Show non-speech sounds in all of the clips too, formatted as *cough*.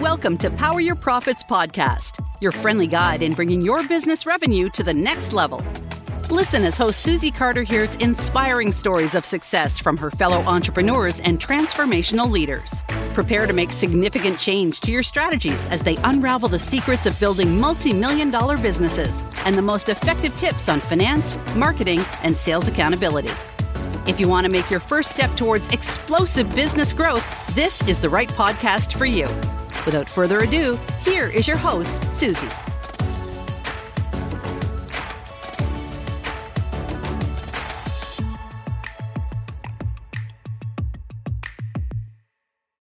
Welcome to Power Your Profits podcast, your friendly guide in bringing your business revenue to the next level. Listen as host Susie Carder hears inspiring stories of success from her fellow entrepreneurs and transformational leaders. Prepare to make significant change to your strategies as they unravel the secrets of building multi million dollar businesses and the most effective tips on finance, marketing, and sales accountability. If you want to make your first step towards explosive business growth, this is the right podcast for you. Without further ado, here is your host, Susie.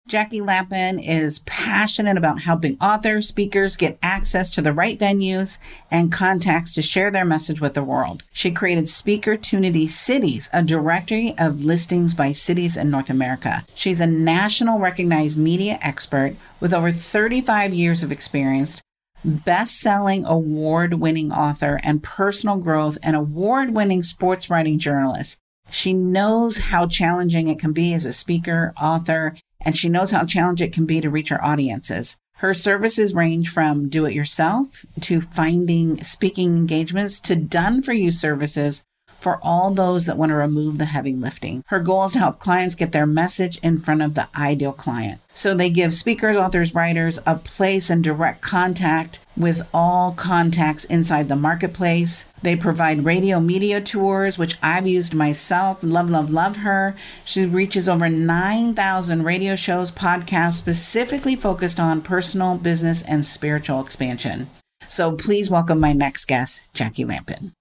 Jackie Lapin is passionate about helping authors, speakers get access to the right venues and contacts to share their message with the world. She created Speaker Speakertunity Cities, a directory of listings by cities in North America. She's a national recognized media expert with over 35 years of experience, best-selling award-winning author and personal growth and award-winning sports writing journalist. She knows how challenging it can be as a speaker, author, and she knows how challenging it can be to reach her audiences. Her services range from do it yourself to finding speaking engagements to done for you services for all those that want to remove the heavy lifting. Her goal is to help clients get their message in front of the ideal client. So they give speakers, authors, writers a place and direct contact with all contacts inside the marketplace. They provide radio media tours, which I've used myself. Love, love, love her. She reaches over 9,000 radio shows, podcasts specifically focused on personal, business, and spiritual expansion. So please welcome my next guest, Jackie Lapin.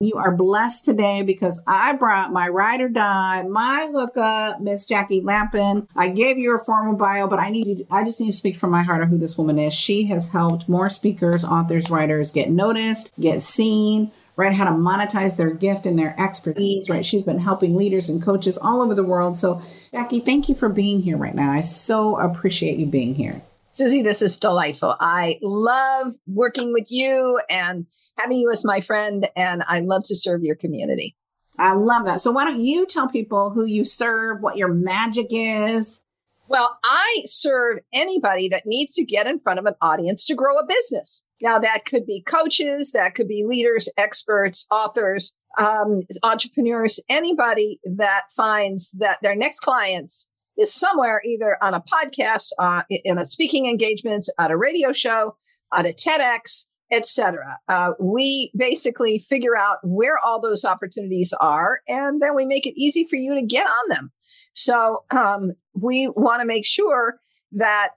You are blessed today because I brought my ride or die, my hookup, Miss Jackie Lapin. I gave you a formal bio, but I need to, I just need to speak from my heart of who this woman is. She has helped more speakers, authors, writers get noticed, get seen, right? How to monetize their gift and their expertise, right? She's been helping leaders and coaches all over the world. So, Jackie, thank you for being here right now. I so appreciate you being here. Susie, this is delightful. I love working with you and having you as my friend, and I love to serve your community. I love that. So, why don't you tell people who you serve, what your magic is? Well, I serve anybody that needs to get in front of an audience to grow a business. Now, that could be coaches, that could be leaders, experts, authors, um, entrepreneurs, anybody that finds that their next clients is somewhere either on a podcast, uh, in a speaking engagements, at a radio show, at a TEDx, etc. Uh, we basically figure out where all those opportunities are, and then we make it easy for you to get on them. So um, we want to make sure that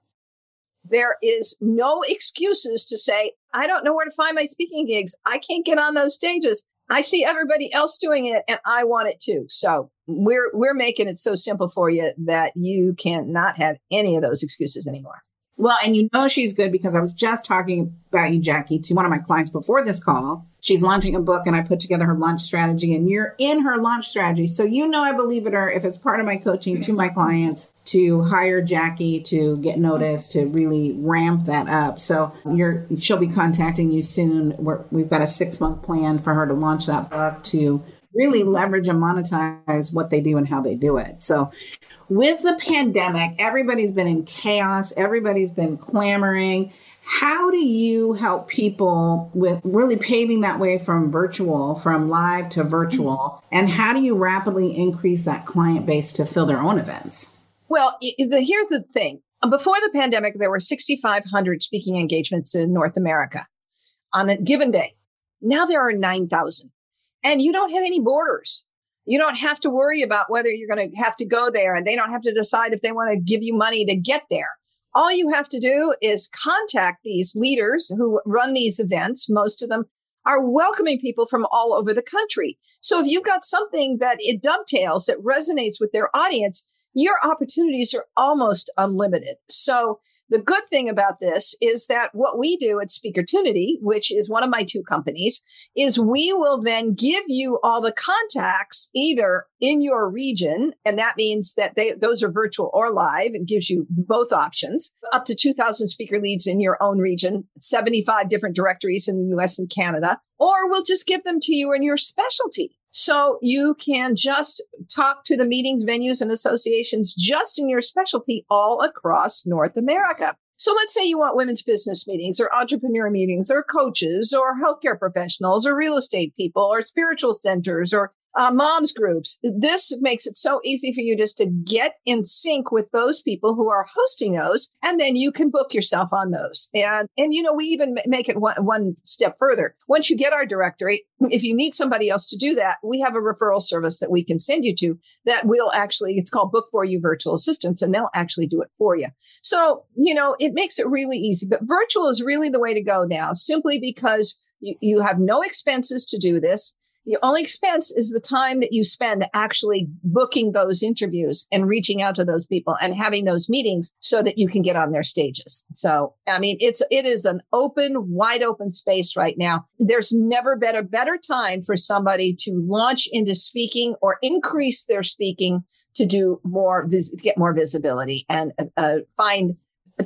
there is no excuses to say, I don't know where to find my speaking gigs. I can't get on those stages. I see everybody else doing it and I want it too. So we're we're making it so simple for you that you can not have any of those excuses anymore. Well, and you know she's good because I was just talking about you, Jackie, to one of my clients before this call. She's launching a book and I put together her launch strategy and you're in her launch strategy. So you know I believe in her if it's part of my coaching to my clients to hire Jackie to get noticed, to really ramp that up. So you're she'll be contacting you soon. We're, we've got a six month plan for her to launch that book to really leverage and monetize what they do and how they do it. So with the pandemic, everybody's been in chaos, everybody's been clamoring. How do you help people with really paving that way from virtual, from live to virtual? And how do you rapidly increase that client base to fill their own events? Well, the, here's the thing. Before the pandemic, there were 6,500 speaking engagements in North America on a given day. Now there are 9,000 and you don't have any borders. You don't have to worry about whether you're going to have to go there and they don't have to decide if they want to give you money to get there. All you have to do is contact these leaders who run these events. Most of them are welcoming people from all over the country. So if you've got something that it dovetails, that resonates with their audience, your opportunities are almost unlimited. So the good thing about this is that what we do at Speakertunity, which is one of my two companies, is we will then give you all the contacts either in your region, and that means that they those are virtual or live. It gives you both options, up to 2,000 speaker leads in your own region, 75 different directories in the US and Canada, or we'll just give them to you in your specialty. So you can just talk to the meetings, venues, and associations just in your specialty all across North America. So let's say you want women's business meetings or entrepreneur meetings or coaches or healthcare professionals or real estate people or spiritual centers or uh, moms groups. This makes it so easy for you just to get in sync with those people who are hosting those, and then you can book yourself on those. And and you know we even make it one one step further. Once you get our directory, if you need somebody else to do that, we have a referral service that we can send you to that will actually. It's called Book for You Virtual Assistants, and they'll actually do it for you. So you know it makes it really easy. But virtual is really the way to go now, simply because you, you have no expenses to do this. The only expense is the time that you spend actually booking those interviews and reaching out to those people and having those meetings so that you can get on their stages. So, I mean, it's, it is an open, wide open space right now. There's never been a better time for somebody to launch into speaking or increase their speaking to do more, get more visibility and uh find,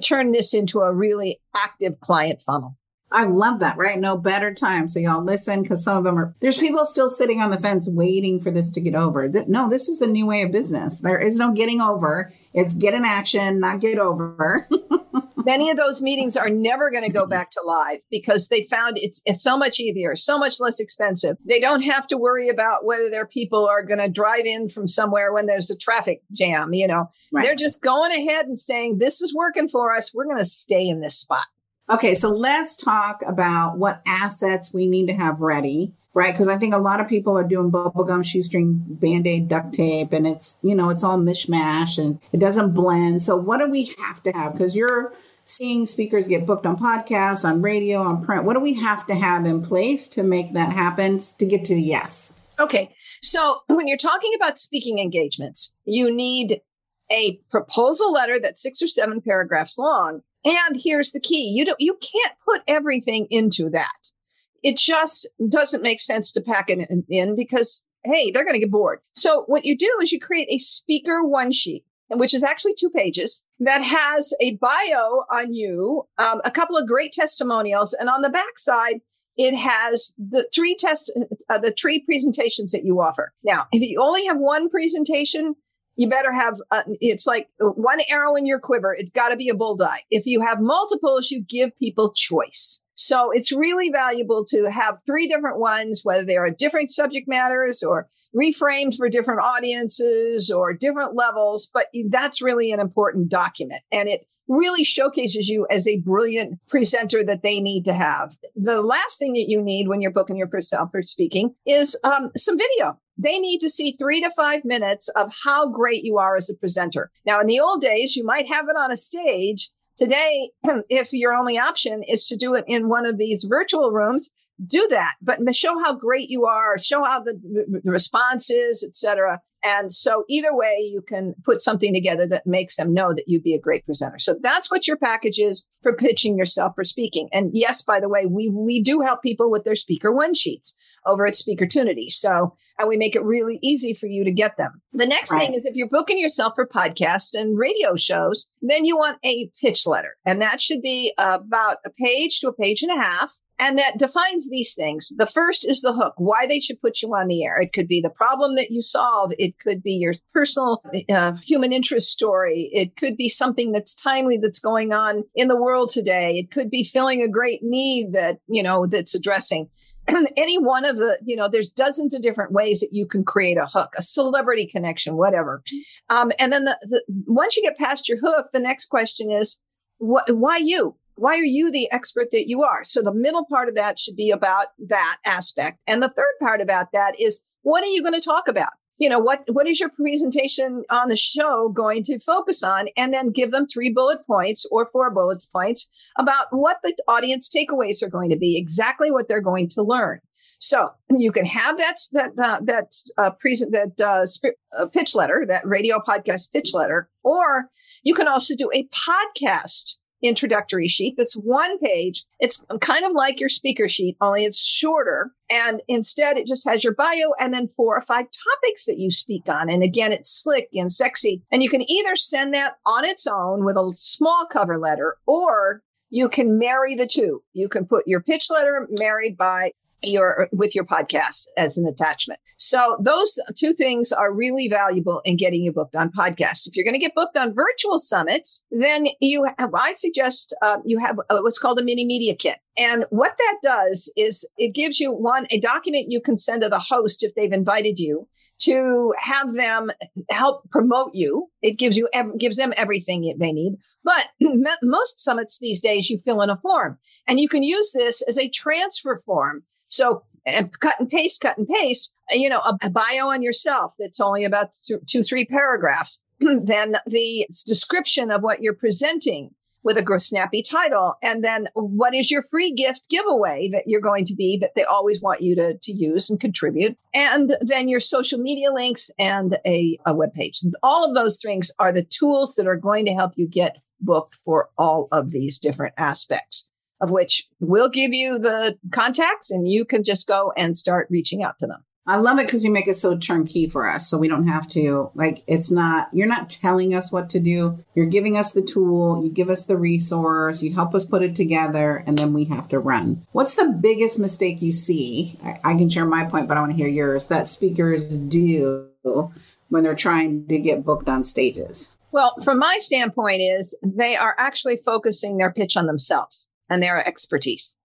turn this into a really active client funnel. I love that, right? No better time. So y'all listen because some of them are, there's people still sitting on the fence waiting for this to get over. No, this is the new way of business. There is no getting over. It's get in action, not get over. *laughs* Many of those meetings are never going to go back to live because they found it's, it's so much easier, so much less expensive. They don't have to worry about whether their people are going to drive in from somewhere when there's a traffic jam. You know, right. they're just going ahead and saying, this is working for us. We're going to stay in this spot. Okay, so let's talk about what assets we need to have ready, right? Because I think a lot of people are doing bubblegum, shoestring, band aid, duct tape, and it's, you know, it's all mishmash and it doesn't blend. So, what do we have to have? Because you're seeing speakers get booked on podcasts, on radio, on print. What do we have to have in place to make that happen to get to the yes? Okay, so when you're talking about speaking engagements, you need a proposal letter that's six or seven paragraphs long and here's the key. You don't, you can't put everything into that. It just doesn't make sense to pack it in, because, hey, they're going to get bored. So what you do is you create a speaker one sheet which is actually two pages that has a bio on you, um, a couple of great testimonials, and on the back side, it has the three test, uh, the three presentations that you offer. Now, if you only have one presentation, you better have uh, it's like one arrow in your quiver it's got to be a bullseye if you have multiples you give people choice so it's really valuable to have three different ones whether they are different subject matters or reframed for different audiences or different levels but that's really an important document and it really showcases you as a brilliant presenter that they need to have. The last thing that you need when you're booking your first self for speaking is um, some video. They need to see three to five minutes of how great you are as a presenter. Now, in the old days, you might have it on a stage. Today, *clears throat* if your only option is to do it in one of these virtual rooms, do that, but show how great you are, show how the, the response is, etc. And so either way, you can put something together that makes them know that you'd be a great presenter. So that's what your package is for pitching yourself for speaking. And yes, by the way, we, we do help people with their speaker one sheets over at Speakertunity. So, and we make it really easy for you to get them. The next right. thing is if you're booking yourself for podcasts and radio shows, then you want a pitch letter. And that should be about a page to a page and a half and that defines these things. The first is the hook, why they should put you on the air. It could be the problem that you solve. It could be your personal uh, human interest story. It could be something that's timely that's going on in the world today. It could be filling a great need that, you know, that's addressing. *clears throat* Any one of the, you know, there's dozens of different ways that you can create a hook, a celebrity connection, whatever. Um, and then the, the, once you get past your hook, the next question is, what, why you? Why are you the expert that you are? So the middle part of that should be about that aspect. And the third part about that is what are you going to talk about? You know, what, what is your presentation on the show going to focus on? And then give them three bullet points or four bullet points about what the audience takeaways are going to be, exactly what they're going to learn. So you can have that that uh, that uh, present that uh, sp- uh, pitch letter, that radio podcast pitch letter, or you can also do a podcast introductory sheet that's one page. It's kind of like your speaker sheet, only it's shorter. And instead, it just has your bio and then four or five topics that you speak on. And again, it's slick and sexy. And you can either send that on its own with a small cover letter or you can marry the two. You can put your pitch letter married by your with your podcast as an attachment. So those two things are really valuable in getting you booked on podcasts. If you're going to get booked on virtual summits, then you have, I suggest uh, you have uh, what's called a mini media kit. And what that does is it gives you one a document you can send to the host if they've invited you to have them help promote you. It gives you gives them everything they need. But *clears throat* most summits these days you fill in a form, and you can use this as a transfer form so and cut and paste, cut and paste, you know, a, a bio on yourself that's only about th- two, three paragraphs. *clears throat* then the description of what you're presenting with a snappy title. And then what is your free gift giveaway that you're going to be that they always want you to, to use and contribute. And then your social media links and a, a web page. All of those things are the tools that are going to help you get booked for all of these different aspects of which we'll give you the contacts and you can just go and start reaching out to them. I love it because you make it so turnkey for us. So we don't have to, like, it's not, you're not telling us what to do. You're giving us the tool, you give us the resource, you help us put it together, and then we have to run. What's the biggest mistake you see? I, I can share my point, but I want to hear yours that speakers do when they're trying to get booked on stages. Well, from my standpoint, is they are actually focusing their pitch on themselves and their expertise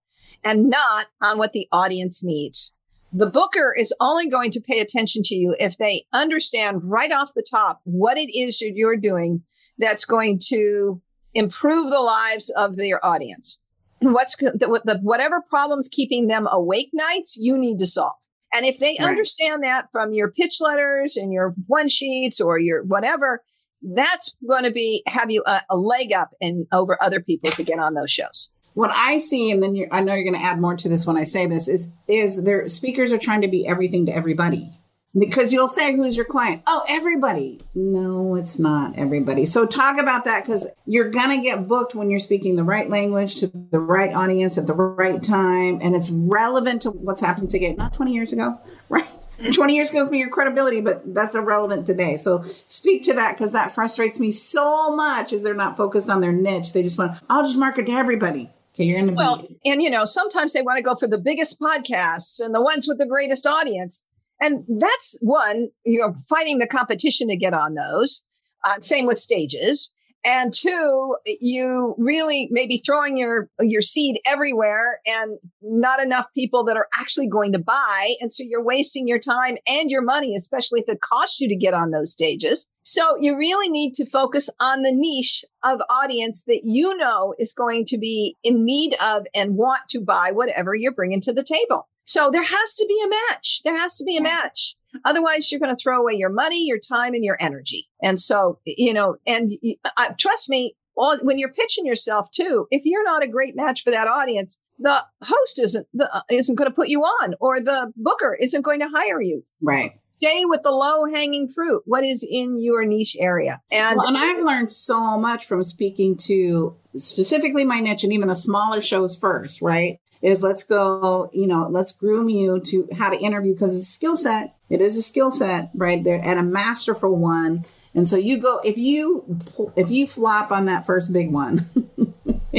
and not on what the audience needs. The booker is only going to pay attention to you if they understand right off the top what it is that you're doing that's going to improve the lives of their audience. *clears throat* What's the, the, whatever problems keeping them awake nights, you need to solve. And if they right. understand that from your pitch letters and your one sheets or your whatever, that's going to be have you a, a leg up and over other people to get on those shows what I see, and then I know you're going to add more to this when I say this, is is their speakers are trying to be everything to everybody. Because you'll say, "Who's your client?" Oh, everybody. No, it's not everybody. So talk about that because you're gonna get booked when you're speaking the right language to the right audience at the right time, and it's relevant to what's happening today, not 20 years ago, *laughs* right? 20 years ago be your credibility, but that's irrelevant today. So speak to that because that frustrates me so much. Is they're not focused on their niche? They just want, I'll just market to everybody. Okay, you're in the well, and you know, sometimes they want to go for the biggest podcasts and the ones with the greatest audience, and that's one. You know, fighting the competition to get on those. Uh, same with stages. And two, you really may be throwing your your seed everywhere and not enough people that are actually going to buy. And so you're wasting your time and your money, especially if it costs you to get on those stages. So you really need to focus on the niche of audience that you know is going to be in need of and want to buy whatever you're bringing to the table. So there has to be a match. There has to be a match. Otherwise, you're going to throw away your money, your time, and your energy. And so, you know, and uh, trust me, all, when you're pitching yourself too, if you're not a great match for that audience, the host isn't the, uh, isn't going to put you on, or the booker isn't going to hire you. Right. Stay with the low hanging fruit. What is in your niche area? And, well, and I've learned so much from speaking to specifically my niche and even the smaller shows first, right? Is let's go, you know, let's groom you to how to interview because it's skill set it is a skill set, right there, and a masterful one. And so you go if you if you flop on that first big one, *laughs*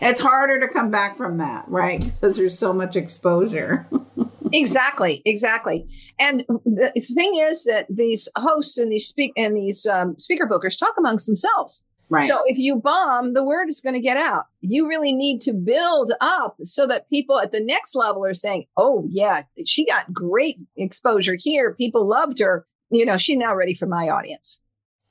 it's harder to come back from that, right? Because there's so much exposure. *laughs* exactly, exactly. And the thing is that these hosts and these speak and these um, speaker bookers talk amongst themselves. Right. So if you bomb, the word is going to get out. You really need to build up so that people at the next level are saying, "Oh yeah, she got great exposure here. People loved her. You know, she's now ready for my audience."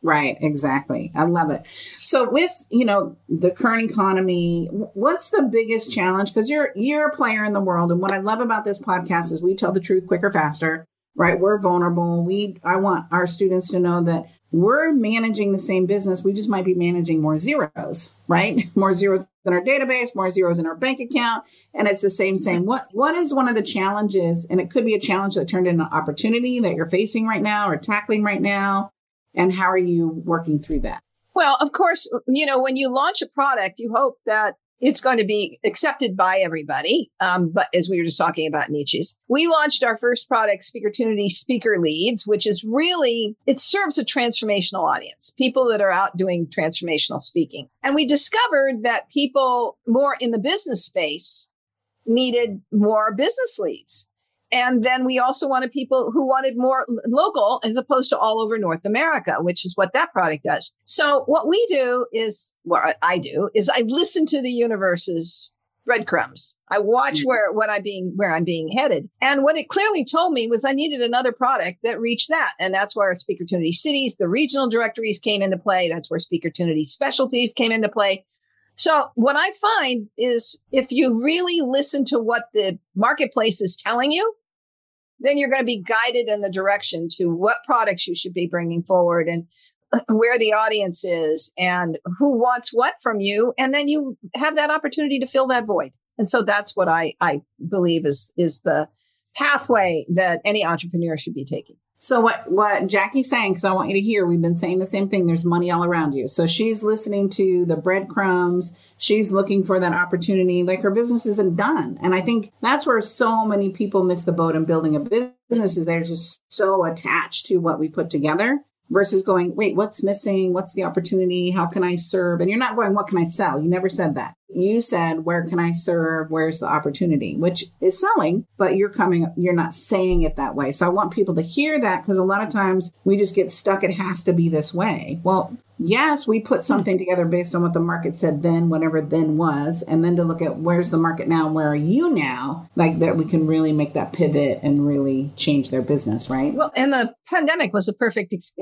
Right, exactly. I love it. So with, you know, the current economy, what's the biggest challenge because you're you're a player in the world and what I love about this podcast is we tell the truth quicker faster, right? We're vulnerable. We I want our students to know that we're managing the same business. We just might be managing more zeros, right? *laughs* More zeros in our database, more zeros in our bank account. And it's the same, same. What, what is one of the challenges? And it could be a challenge that turned into an opportunity that you're facing right now or tackling right now. And how are you working through that? Well, of course, you know, when you launch a product, you hope that it's going to be accepted by everybody. Um, but as we were just talking about niches, we launched our first product, Speakertunity Speaker Leads, which is really, it serves a transformational audience, people that are out doing transformational speaking. And we discovered that people more in the business space needed more business leads. And then we also wanted people who wanted more local as opposed to all over North America, which is what that product does. So what we do is, what I do is I listen to the universe's breadcrumbs. I watch mm-hmm. where what I'm being where I'm being headed. And what it clearly told me was I needed another product that reached that. And that's where Speakertunity Cities, the regional directories came into play. That's where Speakertunity Specialties came into play. So what I find is if you really listen to what the marketplace is telling you, then you're going to be guided in the direction to what products you should be bringing forward and *clears throat* where the audience is and who wants what from you. And then you have that opportunity to fill that void. And so that's what i i believe is is the pathway that any entrepreneur should be taking so what what Jackie's saying, because I want you to hear, we've been saying the same thing. There's money all around you. So she's listening to the breadcrumbs. She's looking for that opportunity. Like her business isn't done, and I think that's where so many people miss the boat in building a business. Is they're just so attached to what we put together versus going, wait, what's missing? What's the opportunity? How can I serve? And you're not going, what can I sell? You never said that. You said, where can I serve? Where's the opportunity? Which is selling, but you're coming, you're not saying it that way. So I want people to hear that because a lot of times we just get stuck. It has to be this way. Well, yes, we put hmm. something together based on what the market said then, whatever then was, and then to look at where's the market now and where are you now, like that we can really make that pivot and really change their business, right? Well, and the pandemic was a perfect ex-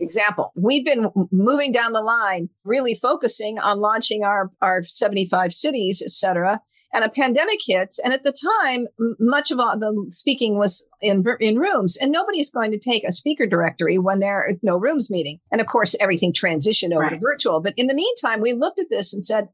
example. We've been moving down the line, really focusing on launching our, our 75 cities, et cetera and a pandemic hits and at the time much of all the speaking was in in rooms and nobody's going to take a speaker directory when there is no rooms meeting and of course everything transitioned over right. to virtual but in the meantime we looked at this and said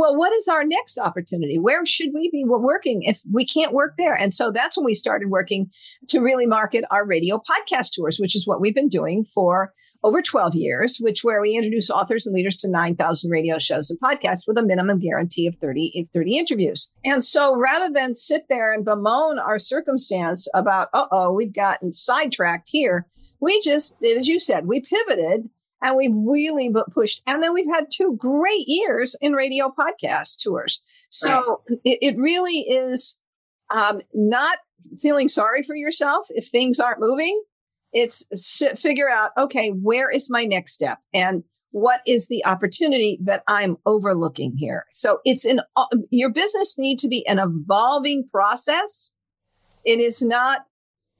well, what is our next opportunity? Where should we be working if we can't work there? And so that's when we started working to really market our radio podcast tours, which is what we've been doing for over 12 years, which where we introduce authors and leaders to 9,000 radio shows and podcasts with a minimum guarantee of 30, 30 interviews. And so rather than sit there and bemoan our circumstance about, uh oh, we've gotten sidetracked here, we just as you said, we pivoted and we've really pushed. And then we've had two great years in radio podcast tours. So right. it, it, really is um, not feeling sorry for yourself if things aren't moving. It's sit, figure out, okay, where is my next step? And what is the opportunity that I'm overlooking here? So it's an, uh, your business need to be an evolving process. It is not,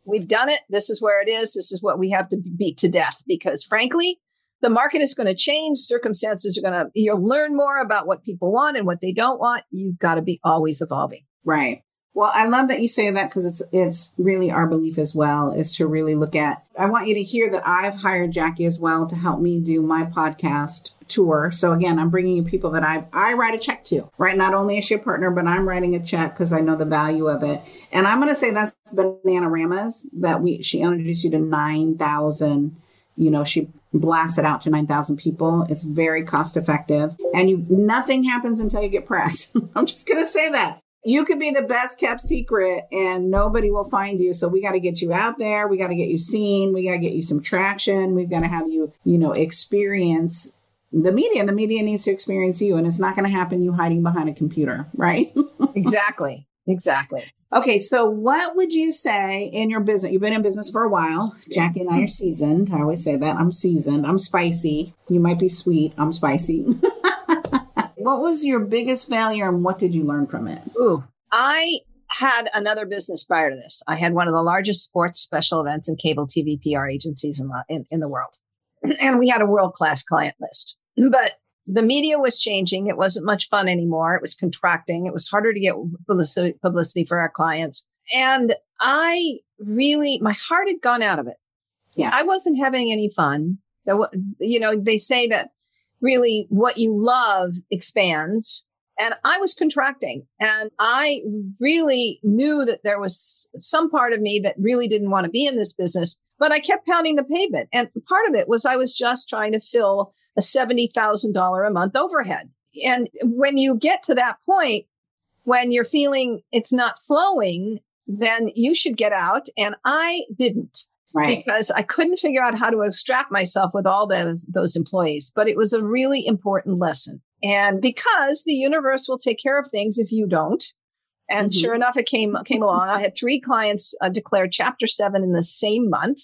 we've done it. This is where it is. This is what we have to beat to death because frankly, the market is going to change. Circumstances are going to, you'll learn more about what people want and what they don't want. You've got to be always evolving. Right. Well, I love that you say that because it's it's really our belief as well is to really look at. I want you to hear that I've hired Jackie as well to help me do my podcast tour. So again, I'm bringing you people that I I write a check to, right? Not only is she a partner, but I'm writing a check because I know the value of it. And I'm going to say that's Bananaramas that we she introduced you to nine thousand you know, she blasts it out to 9,000 people. It's very cost effective and you, nothing happens until you get press. *laughs* I'm just going to say that. You could be the best kept secret and nobody will find you. So we got to get you out there. We got to get you seen. We got to get you some traction. We've got to have you, you know, experience the media. The media needs to experience you and it's not going to happen you hiding behind a computer, right? *laughs* exactly. Exactly. Okay, so what would you say in your business? You've been in business for a while. Jackie and I are seasoned. I always say that. I'm seasoned. I'm spicy. You might be sweet. I'm spicy. *laughs* what was your biggest failure and what did you learn from it? Ooh, I had another business prior to this. I had one of the largest sports special events and cable TV PR agencies in the, in, in the world. *clears throat* And we had a world class client list. But the media was changing. It wasn't much fun anymore. It was contracting. It was harder to get publicity, publicity for our clients. And I really, my heart had gone out of it. Yeah. I wasn't having any fun. You know, they say that really what you love expands. And I was contracting and I really knew that there was some part of me that really didn't want to be in this business, but I kept pounding the pavement. And part of it was I was just trying to fill a $70,000 a month overhead. And when you get to that point, when you're feeling it's not flowing, then you should get out. And I didn't. Right. Because I couldn't figure out how to extract myself with all those, those employees. But it was a really important lesson. And because the universe will take care of things if you don't. And mm-hmm. sure enough, it came came along. I had three clients uh, declare Chapter Seven in the same month,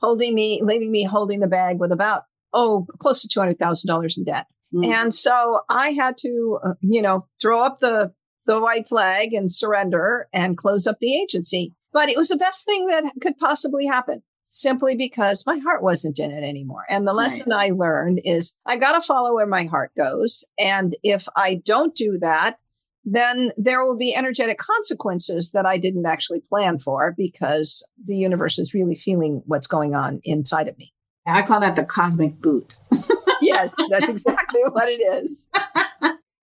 holding me, leaving me holding the bag with about oh close to two hundred thousand dollars in debt. Mm-hmm. And so I had to, uh, you know, throw up the the white flag and surrender and close up the agency. But it was the best thing that could possibly happen simply because my heart wasn't in it anymore. And the lesson right. I learned is I got to follow where my heart goes. And if I don't do that, then there will be energetic consequences that I didn't actually plan for because the universe is really feeling what's going on inside of me. I call that the cosmic boot. *laughs* yes, that's exactly what it is.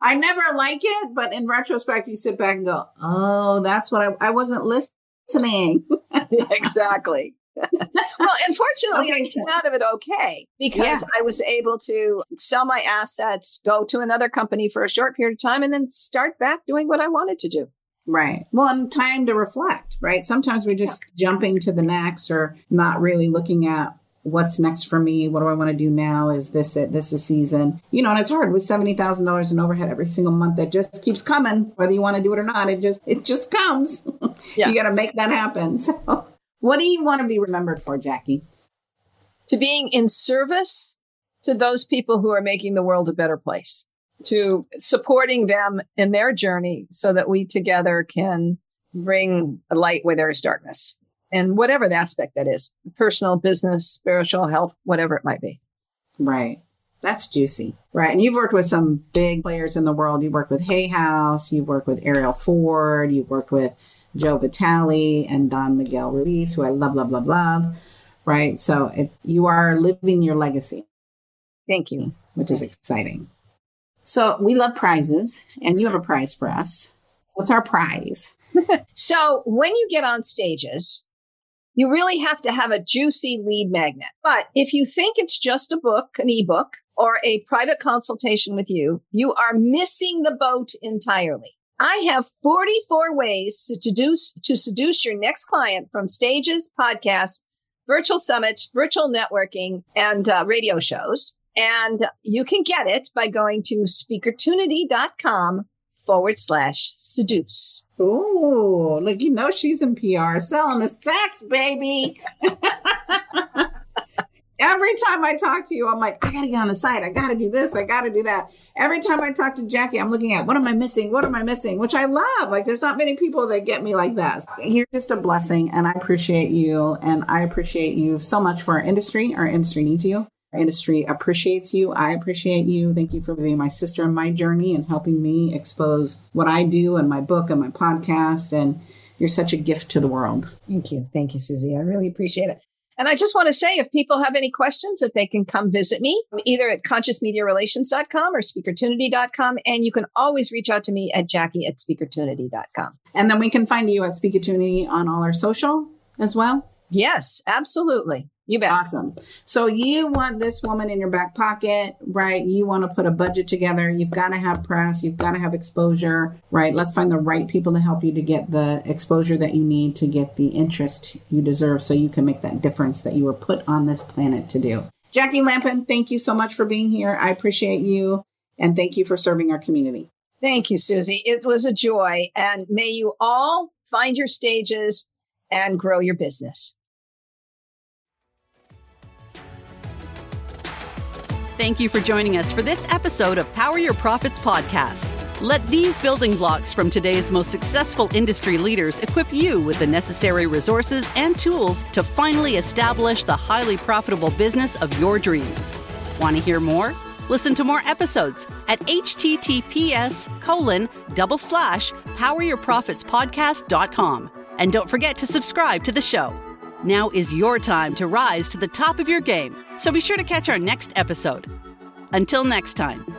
I never like it, but in retrospect, you sit back and go, oh, that's what I, I wasn't listening. *laughs* exactly well, unfortunately, okay. I came out of it okay because yeah. I was able to sell my assets, go to another company for a short period of time, and then start back doing what I wanted to do. Right. Well, and time to reflect, right? Sometimes we're just yeah. jumping to the next or not really looking at what's next for me. What do I want to do now? Is this it? This is season. You know, and it's hard with $70,000 in overhead every single month that just keeps coming, whether you want to do it or not. It just, it just comes. *laughs* Yeah. you got to make that happen. *laughs* So what do you want to be remembered for, Jackie? To being in service to those people who are making the world a better place, to supporting them in their journey so that we together can bring light where there is darkness. And whatever the aspect that is personal, business, spiritual, health, whatever it might be. Right. That's juicy. Right. And you've worked with some big players in the world. You've worked with Hay House, you've worked with Arielle Ford, you've worked with Joe Vitale and Don Miguel Ruiz, who I love, love, love, love. Right. So it, you are living your legacy. Thank you. Which is exciting. So we love prizes, and you have a prize for us. What's our prize? *laughs* so when you get on stages, you really have to have a juicy lead magnet. But if you think it's just a book, an ebook, or a private consultation with you, you are missing the boat entirely. I have 44 ways to seduce, to seduce your next client from stages, podcasts, virtual summits, virtual networking, and uh, radio shows. And you can get it by going to speakertunity.com forward slash seduce. Oh, look, you know she's in PR selling the sex, baby. *laughs* Every time I talk to you, I'm like, I gotta get on the site. I gotta do this. I gotta do that. Every time I talk to Jackie, I'm looking at what am I missing? What am I missing? Which I love. Like, there's not many people that get me like that. You're just a blessing, and I appreciate you. And I appreciate you so much for our industry. Our industry needs you. Industry appreciates you. I appreciate you. Thank you for being my sister in my journey and helping me expose what I do and my book and my podcast. And you're such a gift to the world. Thank you. Thank you, Susie. I really appreciate it. And I just want to say if people have any questions, that they can come visit me either at consciousmediarelations.com or speakertunity.com. And you can always reach out to me at jackie at speakertunity.com. And then we can find you at Speakertunity on all our social as well. Yes, absolutely. You bet. Awesome. So you want this woman in your back pocket, right? You want to put a budget together. You've got to have press. You've got to have exposure, right? Let's find the right people to help you to get the exposure that you need to get the interest you deserve so you can make that difference that you were put on this planet to do. Jackie Lapin, thank you so much for being here. I appreciate you and thank you for serving our community. Thank you, Susie. It was a joy. And may you all find your stages and grow your business. Thank you for joining us for this episode of Power Your Profits podcast. Let these building blocks from today's most successful industry leaders equip you with the necessary resources and tools to finally establish the highly profitable business of your dreams. Want to hear more? Listen to more episodes at https colon double slash poweryourprofitspodcast.com. And don't forget to subscribe to the show. Now is your time to rise to the top of your game, so be sure to catch our next episode. Until next time.